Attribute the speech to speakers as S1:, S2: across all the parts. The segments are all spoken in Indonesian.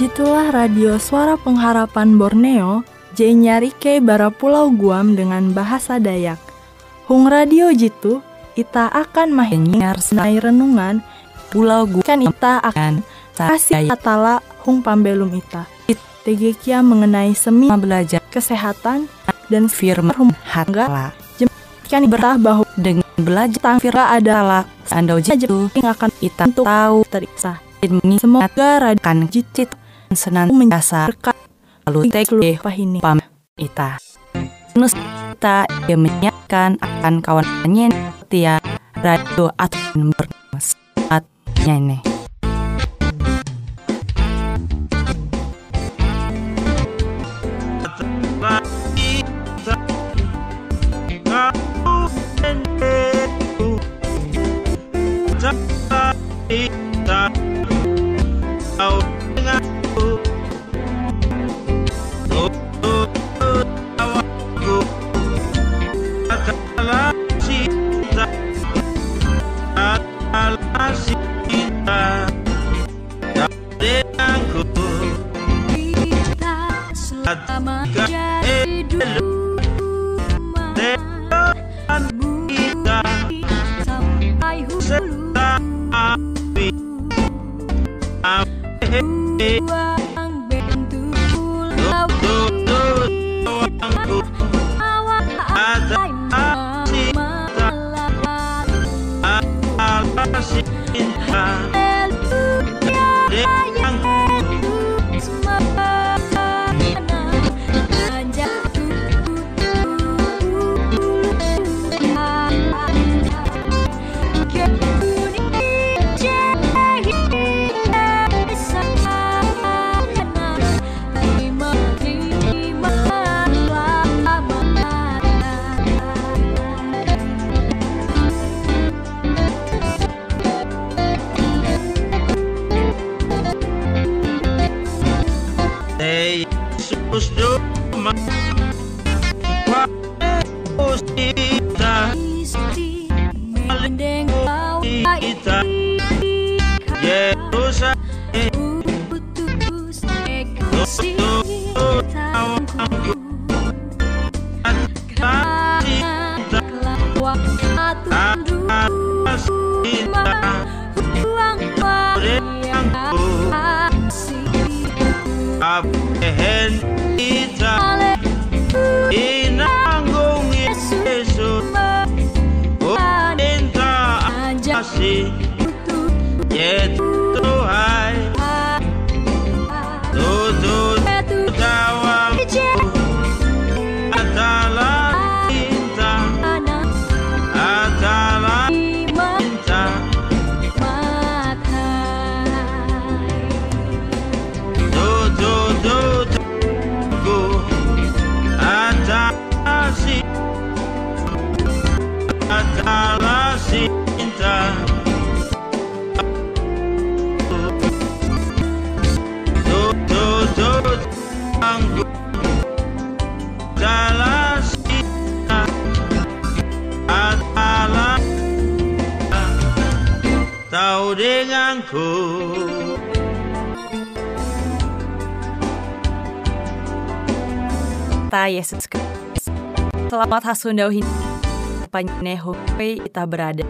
S1: Jitulah radio suara pengharapan Borneo, J nyarike bara pulau Guam dengan bahasa Dayak. Hung radio jitu, ita akan mahinyar senai renungan, pulau Guam kan ita akan kasih atala hung pambelum ita. Tegekia mengenai semi belajar kesehatan dan firman hanggala. Jemkan bertah bahwa dengan belajar firman adalah sandau jitu yang akan ita tahu teriksa. Semoga rakan jicit senang menyasar berkat lalu teklu pahini pam ita. Nus kita yang menyiapkan akan kawan tia radio atau sin.
S2: Ta Yesus Kristus. Selamat hasundau hidup panyeho kita berada.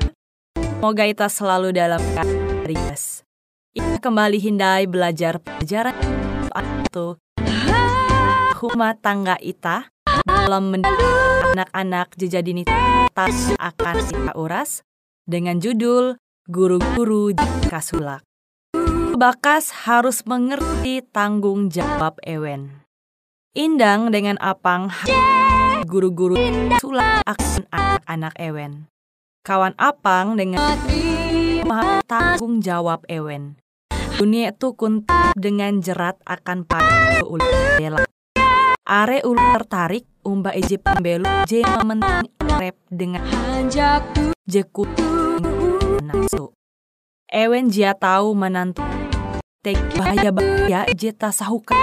S2: Semoga kita selalu dalam karitas. Kita kembali hindai belajar pelajaran itu rumah tangga ita dalam anak-anak jejadini tas akan kita uras dengan judul Guru-guru Kasulak. Bakas harus mengerti tanggung jawab Ewen. Indang dengan apang guru-guru sulak akan anak-anak Ewen. Kawan apang dengan tanggung jawab Ewen. Dunia itu kuntap dengan jerat akan pada ular Are ular tertarik umba eje pembelu je mementing rep dengan jeku nafsu. Ewen jia tahu menantu tek bahaya bahaya jeta sahuka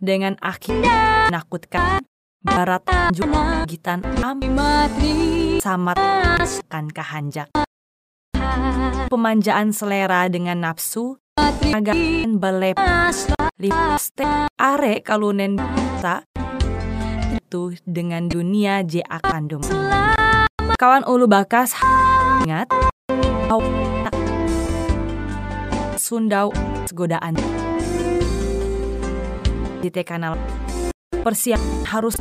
S2: dengan akhir nakutkan barat juga gitan am samat kan kahanjak pemanjaan selera dengan nafsu agan belep Lipaste are kalunen bisa itu dengan dunia je akan. Kawan ulu bakas ingat Sundau. Godaan. Di kanal. Persiap harus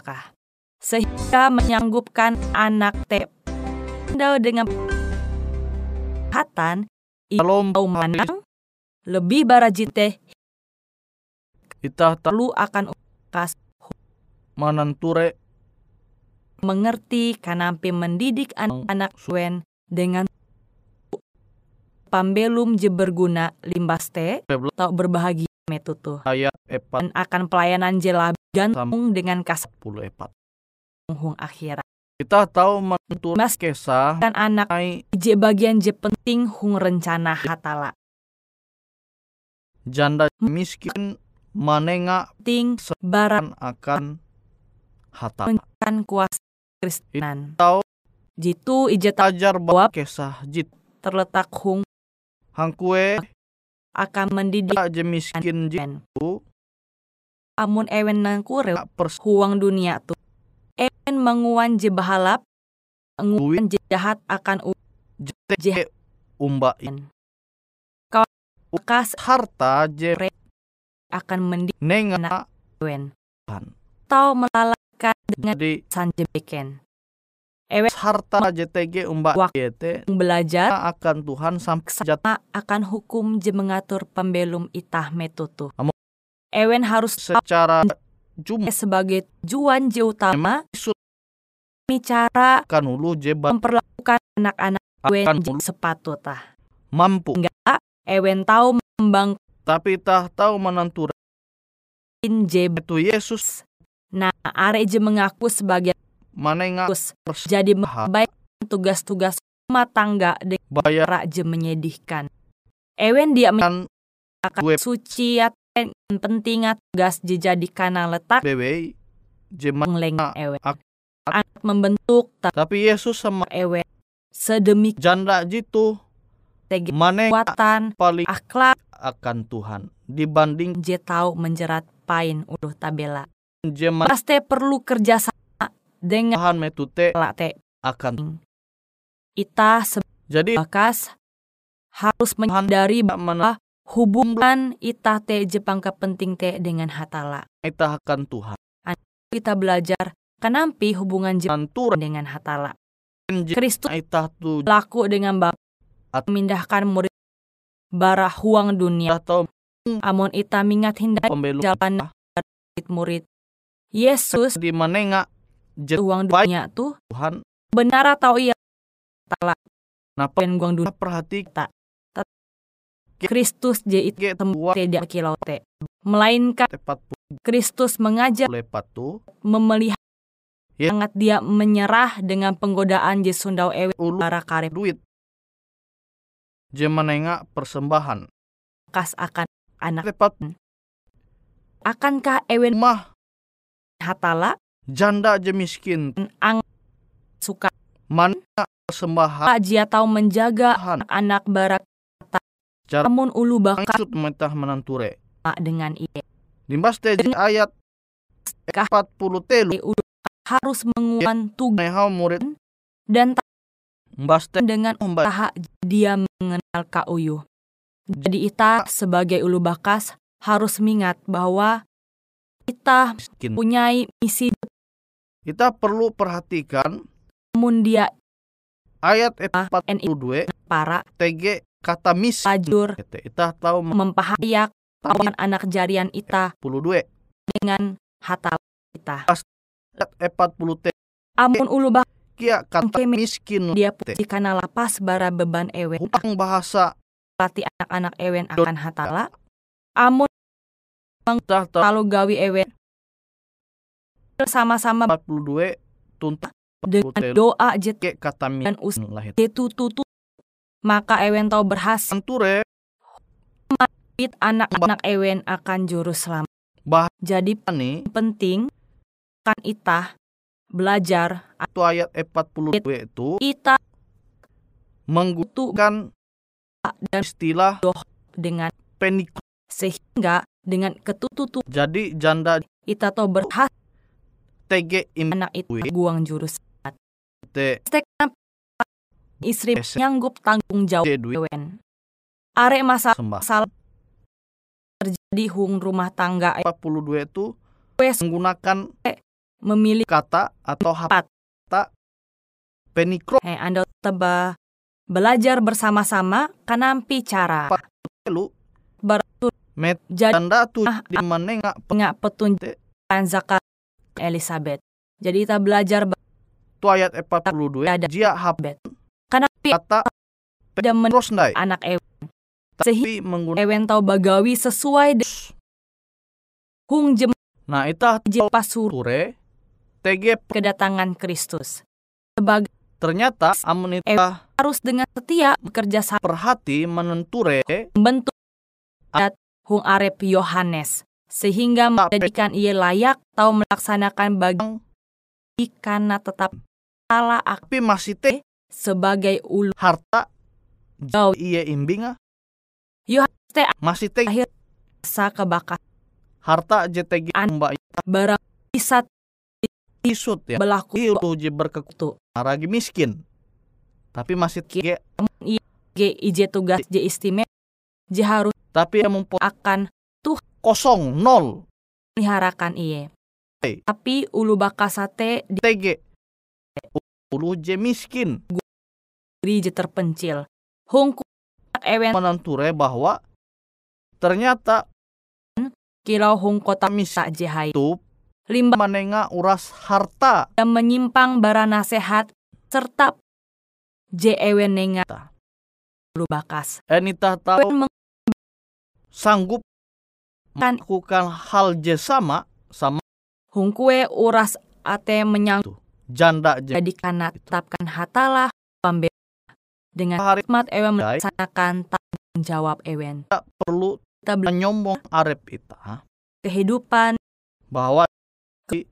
S2: kah sehingga menyanggupkan anak te Sundau dengan hatan
S3: Kalau
S2: manang lebih barajite
S3: Ita tak
S2: perlu akan kas
S3: mananture.
S2: Mengerti kanampi mendidik anak-anak suen dengan pambelum je berguna limbas te atau berbahagia metutu
S3: ayat epat
S2: dan akan pelayanan je labi gantung dengan kas
S3: puluh epat.
S2: hung akhirat.
S3: Kita tahu mananture
S2: Mas-
S3: kisah
S2: kan anak je bagian je penting hung rencana hatala.
S3: Janda miskin manenga
S2: ting barat
S3: akan hata.
S2: kan kuasa Kristenan
S3: Tahu
S2: jitu ije tak
S3: ajar bahwa kisah jit
S2: terletak hung
S3: hangkue
S2: akan mendidik
S3: tak je miskin
S2: jen
S3: jitu
S2: amun ewen nang kureu
S3: tak pers
S2: huang dunia tu. Ewen menguan je bahalap, menguan je jahat akan
S3: jete
S2: Jeh.
S3: umba
S2: ujian. Kau kas
S3: harta je
S2: akan mendidik
S3: nenga
S2: ewen.
S3: Tuhan.
S2: Tau melalaikan dengan
S3: jadi
S2: sanjebeken.
S3: harta JTG umba yete
S2: Belajar
S3: akan Tuhan sampai
S2: akan hukum je mengatur pembelum itah metutu. Ewen harus
S3: secara jumlah
S2: sebagai tujuan je utama
S3: isu
S2: ini cara
S3: kan ulu je
S2: memperlakukan anak-anak ewen sepatutah.
S3: mampu
S2: Enggak, ewen tahu membangkin
S3: tapi tah tahu menentukan
S2: je
S3: itu Yesus
S2: Nah, are je mengaku sebagai Kus.
S3: pers-
S2: jadi baik tugas-tugas rumah tangga
S3: bayar
S2: cara je menyedihkan. Ewen dia
S3: kan
S2: akan suci at penting jadi kana letak
S3: BW je ma-
S2: mengleng ewen.
S3: ak-
S2: Anak membentuk
S3: tapi Yesus sama
S2: ewen sedemikian
S3: janda jitu manenga
S2: kekuatan
S3: paling
S2: akhlak
S3: akan Tuhan dibanding
S2: je tahu menjerat pain uluh tabela.
S3: je ma-
S2: Pasti perlu kerjasama dengan
S3: Tuhan metute
S2: lak te
S3: akan
S2: ita
S3: jadi
S2: sebakas harus menyadari
S3: mana
S2: hubungan ita te Jepang penting te dengan hatala.
S3: kita akan Tuhan
S2: Kita belajar kenampi hubungan Jepang dengan hatala. Kristus
S3: kita tu
S2: laku dengan
S3: At-
S2: memindahkan murid bara huang dunia.
S3: tahu
S2: Amun ita mingat hindai jalan murid. Yesus
S3: di je
S2: uang dunia tuh
S3: Tuhan.
S2: benar atau iya? Tala
S3: napa
S2: pen guang dunia
S3: perhati
S2: Kristus je itu tembuh tidak kilau te. Melainkan Kristus mengajar
S3: lepat tu
S2: memelihara
S3: Ya.
S2: sangat dia menyerah dengan penggodaan je sundau ewe para karep
S3: duit. Je manenga persembahan.
S2: Kas akan anak
S3: tepat
S2: akankah ewen
S3: mah.
S2: Hatala
S3: janda je miskin.
S2: Ang suka.
S3: Mana persembahan
S2: jia tahu menjaga
S3: Tuhan
S2: anak barak
S3: Cara-
S2: namun ulu
S3: maksud mentah menanture
S2: dengan iye
S3: limbas teh ayat
S2: Kah-
S3: 40 telu
S2: harus menguan tugas
S3: murid.
S2: dan
S3: mbas
S2: dengan usaha dia mengenal kauyuh. Jadi ita sebagai ulu bakas harus mengingat bahwa kita punya misi
S3: kita perlu perhatikan
S2: namun dia
S3: ayat
S2: Ah,
S3: 42
S2: para
S3: TG kata miskin
S2: lajur
S3: kita tahu
S2: mempahayak kawan anak jarian ita
S3: 42
S2: dengan hatal kita.
S3: ayat 40 teh
S2: Amun ulu bak
S3: kia kata miskin
S2: dia puji kana lapas bara beban ewen
S3: hutang bahasa
S2: latih anak-anak ewen akan hatala. Amun
S3: tah tah.
S2: kalau gawi ewen sama-sama
S3: 42 tuntas
S2: dengan doa jet
S3: ke kata
S2: dan us itu tutu. Maka ewen tahu berhasil.
S3: Anture
S2: Fit anak-anak ewen akan juru selamat.
S3: Bah-
S2: Jadi
S3: nih
S2: penting kan ita belajar
S3: itu ayat 42 itu
S2: ita
S3: menggunakan
S2: dan
S3: istilah
S2: dengan
S3: penik
S2: Sehingga dengan ketututu.
S3: Jadi janda
S2: ita to berhasil
S3: TG im
S2: anak itu guang jurus. Stek istri nyanggup tanggung jawab
S3: J duit
S2: ewen. Are masalah
S3: sembah.
S2: salah. Terjadi hung rumah tangga.
S3: 42 itu
S2: wes
S3: menggunakan
S2: memilih
S3: kata atau kata penikro
S2: eh anda teba belajar bersama-sama kanampi cara
S3: lu.
S2: Bertu
S3: met. Janda tuh
S2: Ah,
S3: di menengah
S2: nggak petunjukan zakat Elizabeth. Jadi kita belajar
S3: tu ayat 42
S2: Ada.
S3: jia hap
S2: kanampi
S3: kata
S2: ada men
S3: terus ndai
S2: anak ewen
S3: tapi menggunakan
S2: ewen tau bagawi sesuai de hung jem
S3: nah itah
S2: pasur
S3: ture TG
S2: kedatangan Kristus. Sebagai
S3: ternyata amun itah
S2: harus dengan setia bekerja sama
S3: perhati menenture
S2: membentuk adat hung arep Yohanes sehingga menjadikan ia layak atau melaksanakan bagi karena tetap salah
S3: tapi masih te
S2: sebagai ulu
S3: harta
S2: Jauh.
S3: iya imbinga.
S2: Yohanes teh
S3: masih te
S2: Akhir. sa kebakas
S3: harta JTG mbak
S2: barang bisa
S3: isut ya.
S2: berlaku
S3: Ilu je berkekutu.
S2: Tuh
S3: ragi miskin. Tapi masih te
S2: G IJ tugas J istimewa. J harus
S3: tapi yang
S2: akan
S3: kosong nol.
S2: Meliharakan iye. Tapi ulu bakasate di
S3: TG ulu je miskin.
S2: Diri je terpencil. Hungku ewen
S3: menenture bahwa ternyata
S2: kilau hung kota tak jehai
S3: itu
S2: limbah
S3: menengah uras harta.
S2: dan menyimpang bara nasehat serta J ewen nenga ulu bakas.
S3: Enita tahu sanggup melakukan hal je sama sama
S2: hung kue uras ate menyang
S3: janda
S2: jadi karena tetapkan hatalah pambe dengan hikmat ewen melaksanakan tanggung jawab ewen
S3: perlu
S2: kita
S3: menyombong arep ita
S2: kehidupan
S3: bahwa di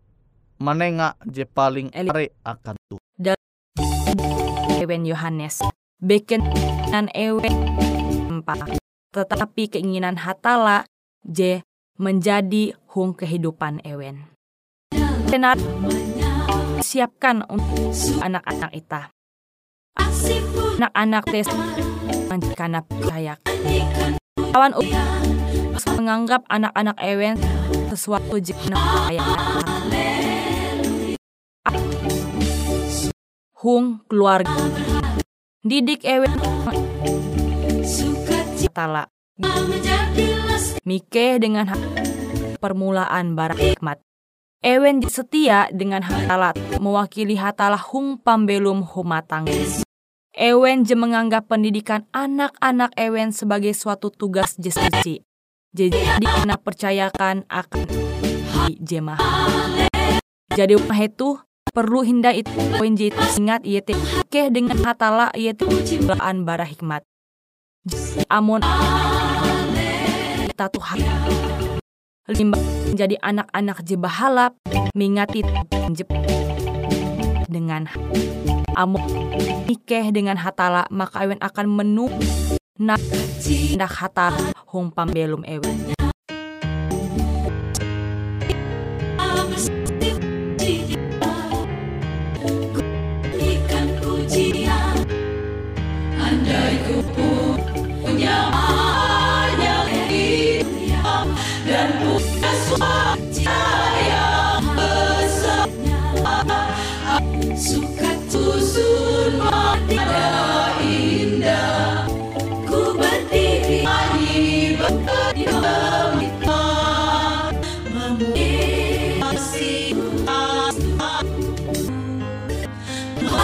S3: menengah je paling are akan tuh
S2: ewen Yohanes. Beken dan ewen empat tetapi keinginan hatala J. Menjadi hung kehidupan ewen. Benar siapkan untuk anak-anak ita. Anak-anak tes karena percaya kawan menganggap anak-anak ewen sesuatu jika percaya hung keluarga. Didik ewen. Tala Mike dengan permulaan bara hikmat. Ewen setia dengan hatalat mewakili hatalah hung pambelum humatang. Ewen je menganggap pendidikan anak-anak Ewen sebagai suatu tugas je suci jadi kena percayakan akan di jemah. Jadi umah itu perlu hinda itu. Poin ingat teh keh dengan hatala ieu teh permulaan bara hikmat amun kita Tuhan limbah menjadi anak-anak je bahalap mingati jep dengan amun nikeh dengan hatala maka ewen akan menu nak nak hata hong pambelum ewen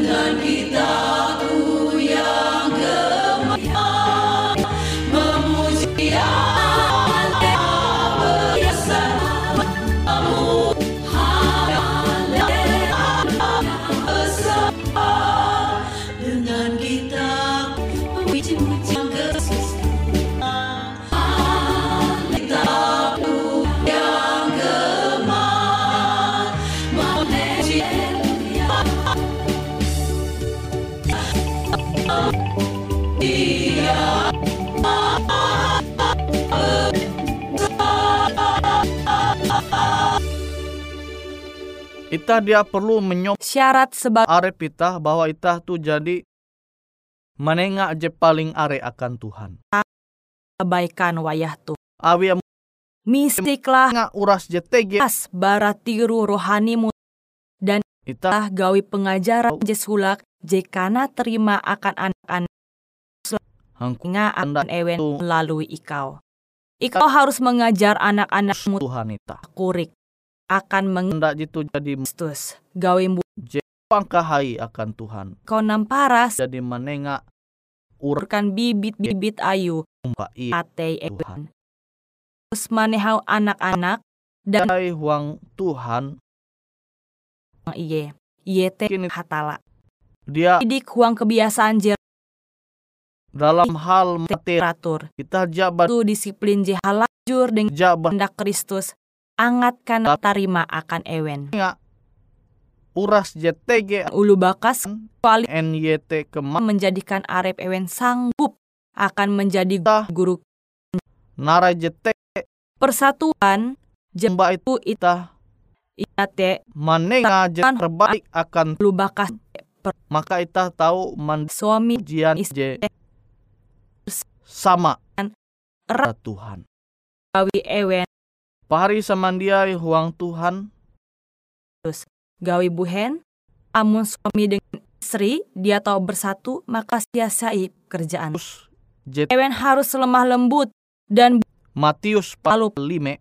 S4: Tuhan kita.
S3: Ita dia perlu menyop
S2: Syarat sebagai
S3: arep ita bahwa ita tuh jadi menengak je paling are akan Tuhan.
S2: kebaikan wayah tu.
S3: Awi yang
S2: Mistiklah
S3: ngak uras je tege
S2: as bara tiru rohanimu
S3: ita
S2: lah gawi pengajaran je sulak je kana terima akan anak-anak
S3: hangku
S2: nga
S3: Anda
S2: akan ewen melalui ikau. Ikau harus mengajar anak-anakmu
S3: Tuhan ita.
S2: kurik akan
S3: Anda jitu jadi
S2: mengistus gawi mu
S3: pangkahai akan Tuhan.
S2: kau namparas
S3: Jadi menengak
S2: urkan bibit-bibit ayu
S3: umpa iya
S2: ate
S3: Tuhan.
S2: ewen. Terus manehau anak-anak dan
S3: Dai huang Tuhan
S2: iye iye te
S3: Kini-
S2: hatala.
S3: dia
S2: Didik huang kebiasaan je
S3: dalam hal materi
S2: teratur.
S3: kita jabat
S2: Tu disiplin je halajur dengan
S3: jabat
S2: kehendak Kristus angatkan tarima akan ewen.
S3: uras JTG
S2: Ulu bakas kuali
S3: NYT kema
S2: menjadikan arep ewen sanggup akan menjadi guru.
S3: Nara JT
S2: persatuan
S3: jemba itu
S2: itu
S3: ita
S2: iate
S3: manenga je
S2: Tan-
S3: terbaik akan
S2: ulu bakas
S3: maka ita tahu man
S2: suami
S3: ujian
S2: is-
S3: je. Sama.
S2: Erat
S3: Tuhan.
S2: gawi ewen
S3: Pahari samandiai huang Tuhan.
S2: Gawi buhen amun suami dengan istri dia tahu bersatu maka siasai kerjaan.
S3: Terus
S2: ewen harus lemah lembut dan
S3: Matius
S2: Lalu-
S3: 5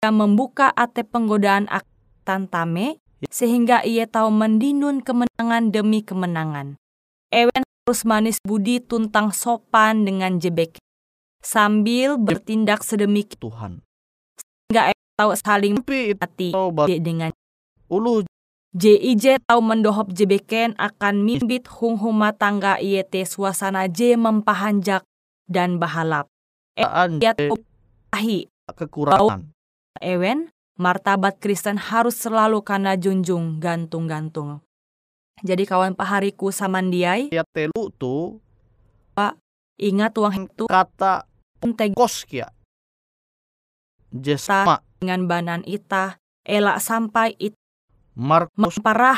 S2: ia membuka ate penggodaan akan tame sehingga ia tahu mendinun kemenangan demi kemenangan. Ewen harus manis budi tuntang sopan dengan jebek sambil bertindak sedemikian
S3: Tuhan.
S2: ewen tahu saling hati
S3: bar
S2: dengan
S3: ulu
S2: JIJ tahu mendohop jebeken akan mimbit hung huma tangga IET suasana J mempahanjak dan bahalap.
S3: aan
S2: Ia
S3: je
S2: tahu ahi
S3: kekurangan.
S2: Ewen, martabat Kristen harus selalu kana junjung gantung-gantung. Jadi kawan pahariku samandiai,
S3: Ya telu tu
S2: ingat uang itu
S3: kata
S2: teg
S3: kos kia. Je sama
S2: dengan banan ita, elak sampai it
S3: Markus.
S2: Memparah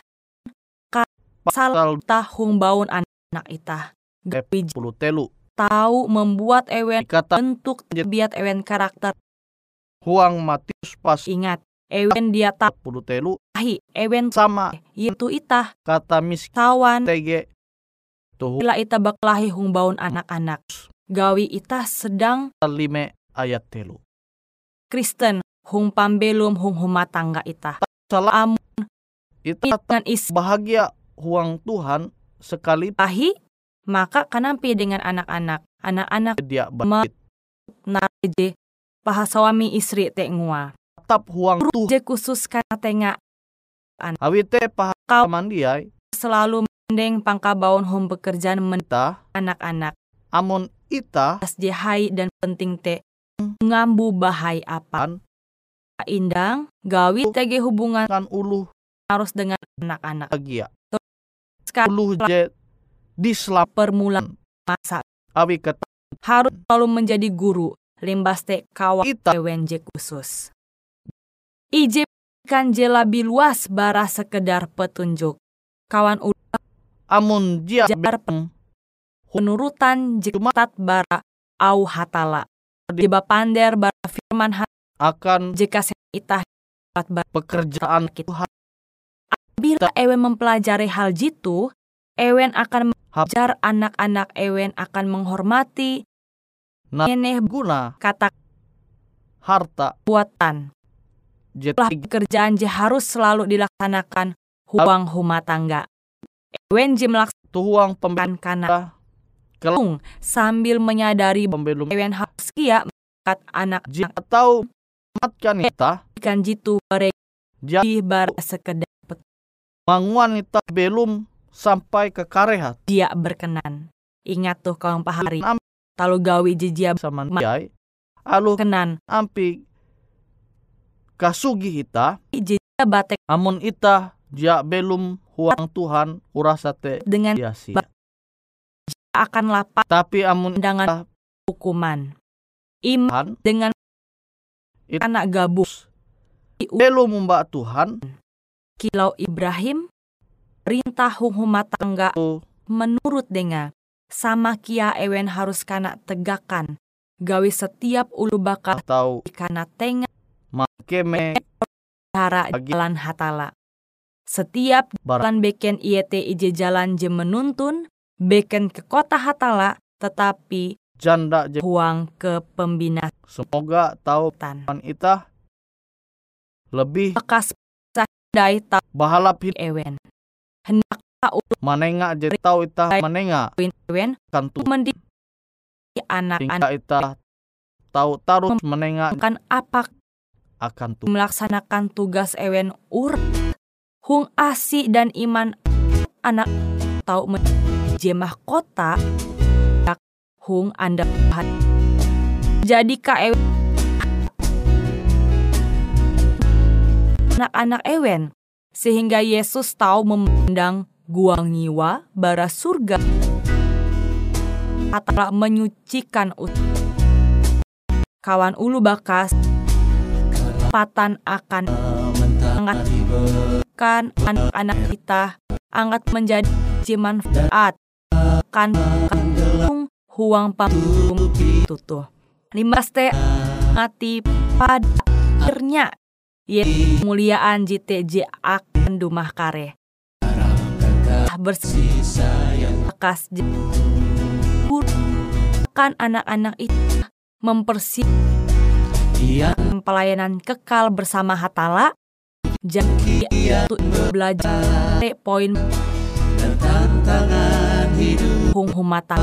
S3: pasal
S2: ita hung baun anak ita. Gawi
S3: 10 telu.
S2: tahu membuat ewen
S3: Kata
S2: bentuk biat ewen karakter.
S3: huang Matius pas
S2: Ingat, ewen dia
S3: 10 telu.
S2: Tahi, ewen
S3: sama.
S2: itu ita,
S3: kata miskin
S2: tawan,
S3: TG tuh.
S2: Bila ita baklahi hung baun anak-anak. Gawi ita sedang
S3: lime ayat telu.
S2: Kristen hung pambelum hung huma tangga ita.
S3: Salah
S2: Amun
S3: itu
S2: dengan is
S3: bahagia huang Tuhan sekali
S2: tahi, maka kanampi dengan anak-anak. Anak-anak
S3: dia batit.
S2: nareje paha suami istri te ngua.
S3: Tetap huang Tuhan.
S2: Je khusus kana tenga
S3: Awite
S2: Kau-
S3: pahaman dia
S2: selalu mendeng pangkabaon hum pekerjaan men
S3: kita
S2: anak-anak.
S3: Amun ita
S2: Pas je hai dan penting te ngambu bahai apa.
S3: An.
S2: Indang, gawi tege hubungan
S3: kan uluh
S2: harus dengan anak-anak.
S3: bahagia. Uluh je dislam
S2: permulaan masa
S3: awi kata
S2: harus selalu menjadi guru limbas te kawan
S3: ita
S2: WNJ khusus. IJ kan je lebih luas bara sekedar petunjuk. Kawan udah
S3: amun dia
S2: jar penurutan jekat bara au hatala. Jeba pander bara firman hat
S3: akan
S2: jika itah
S3: pekerjaan
S2: kita. Bila ewen mempelajari hal jitu, ewen akan mengajar anak-anak ewen akan menghormati
S3: Nah.
S2: eneh
S3: guna
S2: kata
S3: harta
S2: buatan. Lah
S3: jeti
S2: pekerjaan je harus selalu dilaksanakan huang huma tangga. Ewen je melaksanakan
S3: tuhuang pembelum
S2: kana
S3: Kalau-
S2: sambil menyadari
S3: pembelum
S2: ewen harus kia mengangkat anak
S3: jika tahu matkan ita
S2: ikan jitu bare
S3: dia
S2: di bar sekedar
S3: manguan ita belum sampai ke karehat.
S2: Dia berkenan. Ingat tuh kawan pahari,
S3: Am-
S2: talu gawi jejia
S3: sama dia alu
S2: berkenan.
S3: ampi kasugi ita
S2: Jejia batek
S3: amun ita dia belum huang Tuhan urasate
S2: dengan
S3: dia si
S2: Ba- akan lapak
S3: tapi amun
S2: dengan hukuman. Iman dengan
S3: It-
S2: anak gabus.
S3: belum mbak Tuhan.
S2: Kilau Ibrahim perintah rumah tangga
S3: tu.
S2: menurut denga sama kia ewen harus kana tegakan gawe setiap ulu bakal
S3: atau
S2: kana tengah
S3: keme.
S2: Cara jalan hatala. Setiap jalan beken IET ije jalan je menuntun, beken ke kota hatala, tetapi
S3: janda
S2: huang ke pembinaan.
S3: semoga tahu Tuhan ita lebih
S2: Bekas dai tau
S3: bahalap
S2: ewen. Hendak ulu
S3: manenga je tahu ita manenga.
S2: ewen
S3: kan tu.
S2: mendidik anak-anak.
S3: Tahu tarut menenga
S2: kan apa
S3: akan tu.
S2: melaksanakan tugas ewen ur hung asi dan iman anak tau jemah kota hung anda jadi ka ewen. Anak-anak ewen sehingga Yesus tahu memandang guang nyiwa bara surga atau menyucikan ut kawan ulu bakas. Patan akan angkatkan anak-anak kita angkat menjadi manfaat kan kan huang panggung tutu lima ste mati pada akhirnya. Ye muliaan JTJ akan dumah kare bersih bekas kan anak-anak itu mempersi pelayanan kekal bersama Hatala. Jadi belajar poin hung humata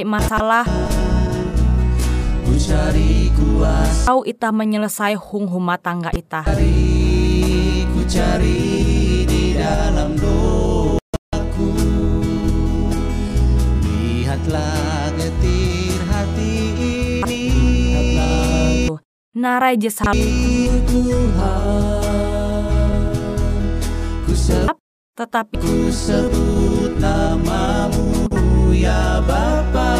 S2: masalah. Tahu ita menyelesai hung humah tangga ita
S4: ku cari di dalam doaku. Lihatlah getir hati ini.
S2: Narai jesal
S4: Ku sebut,
S2: tetapi
S4: ku sebut namamu ya Bapa.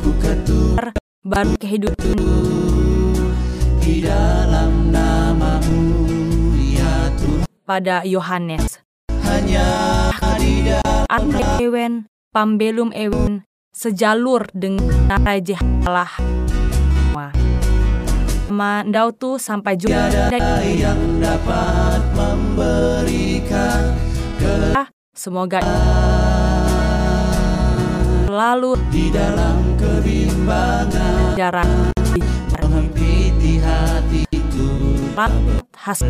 S4: Ku ketuk
S2: baru kehidupan.
S4: di dalam namamu ya Tuhan.
S2: Pada Yohanes.
S4: Hanya di dalam
S2: ewen pambelum ewen sejalur dengan narai jehalah Mandau tu sampai jumpa
S4: yang dapat memberikan
S2: Semoga selalu
S4: di dalam kebimbangan.
S2: jarak
S4: menghempiti hatiku
S2: has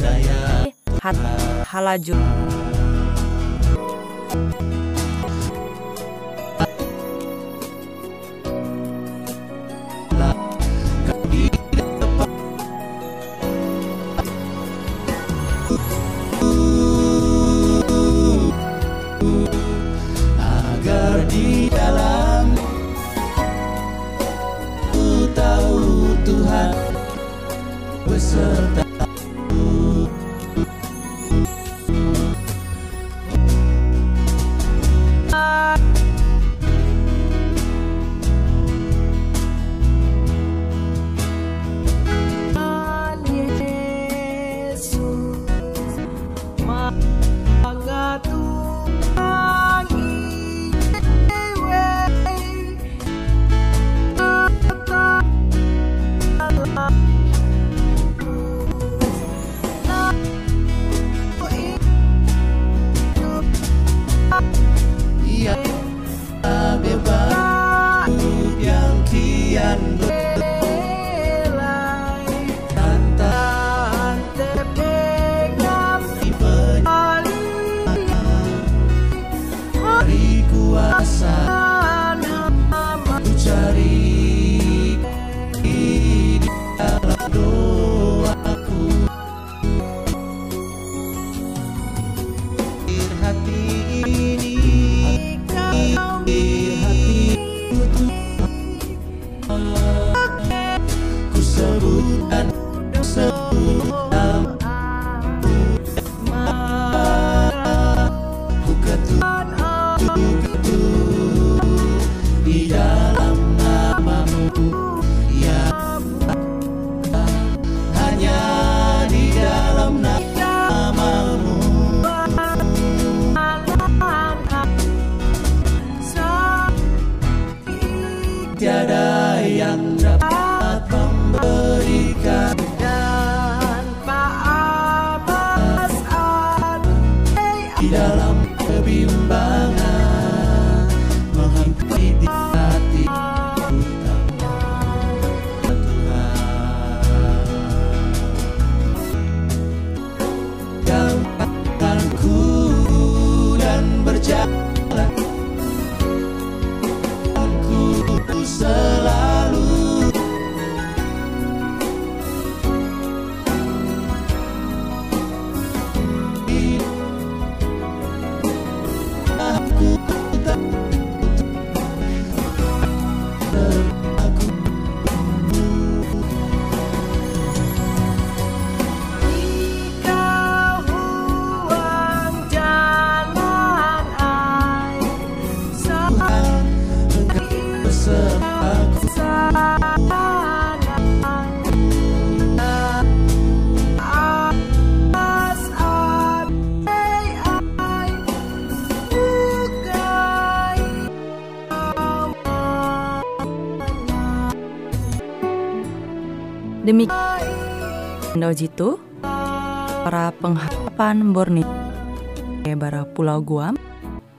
S2: hat halaju
S4: serta
S2: Demikian jitu para pengharapan Borneo bara Pulau Guam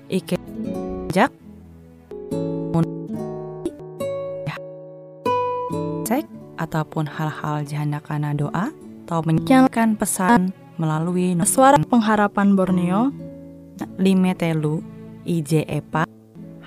S2: Ike Jak Sek ataupun hal-hal janda karena doa atau menyampaikan pesan melalui
S5: Suara pengharapan Borneo
S2: lime telu IJ epat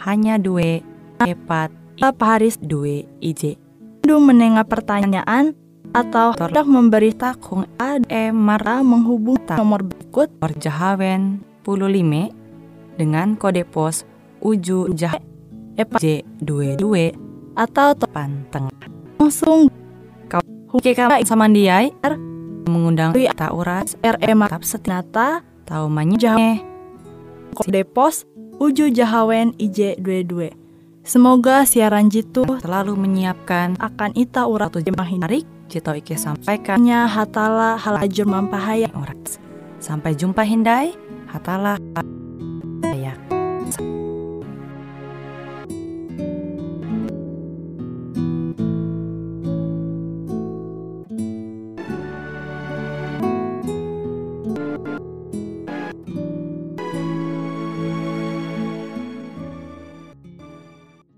S2: hanya dua epat
S5: Pak Haris
S2: dua IJ
S5: Du menengah pertanyaan atau hendak memberi
S2: takung
S5: ad
S2: e mar
S5: Mara menghubungi nomor berikut
S2: Perjahawen 15 dengan kode pos uju jah
S5: Epa
S2: J 22
S5: atau to-
S2: pan tengah.
S5: Langsung
S2: Oke kami samandiai. Mengundang
S5: Wi-
S2: tak uras
S5: RE
S2: tetap setia
S5: Nata
S2: tahu manyah
S5: Kode Pos Uju Jahawen IJ22 Semoga siaran jitu
S2: selalu menyiapkan.
S5: Akan ita urat
S2: satu
S5: jemaah
S2: menarik Jito Ike sampaikan
S5: Nya hatala halajur mampahaya
S2: orang. Sampai jumpa hindai hatalah ya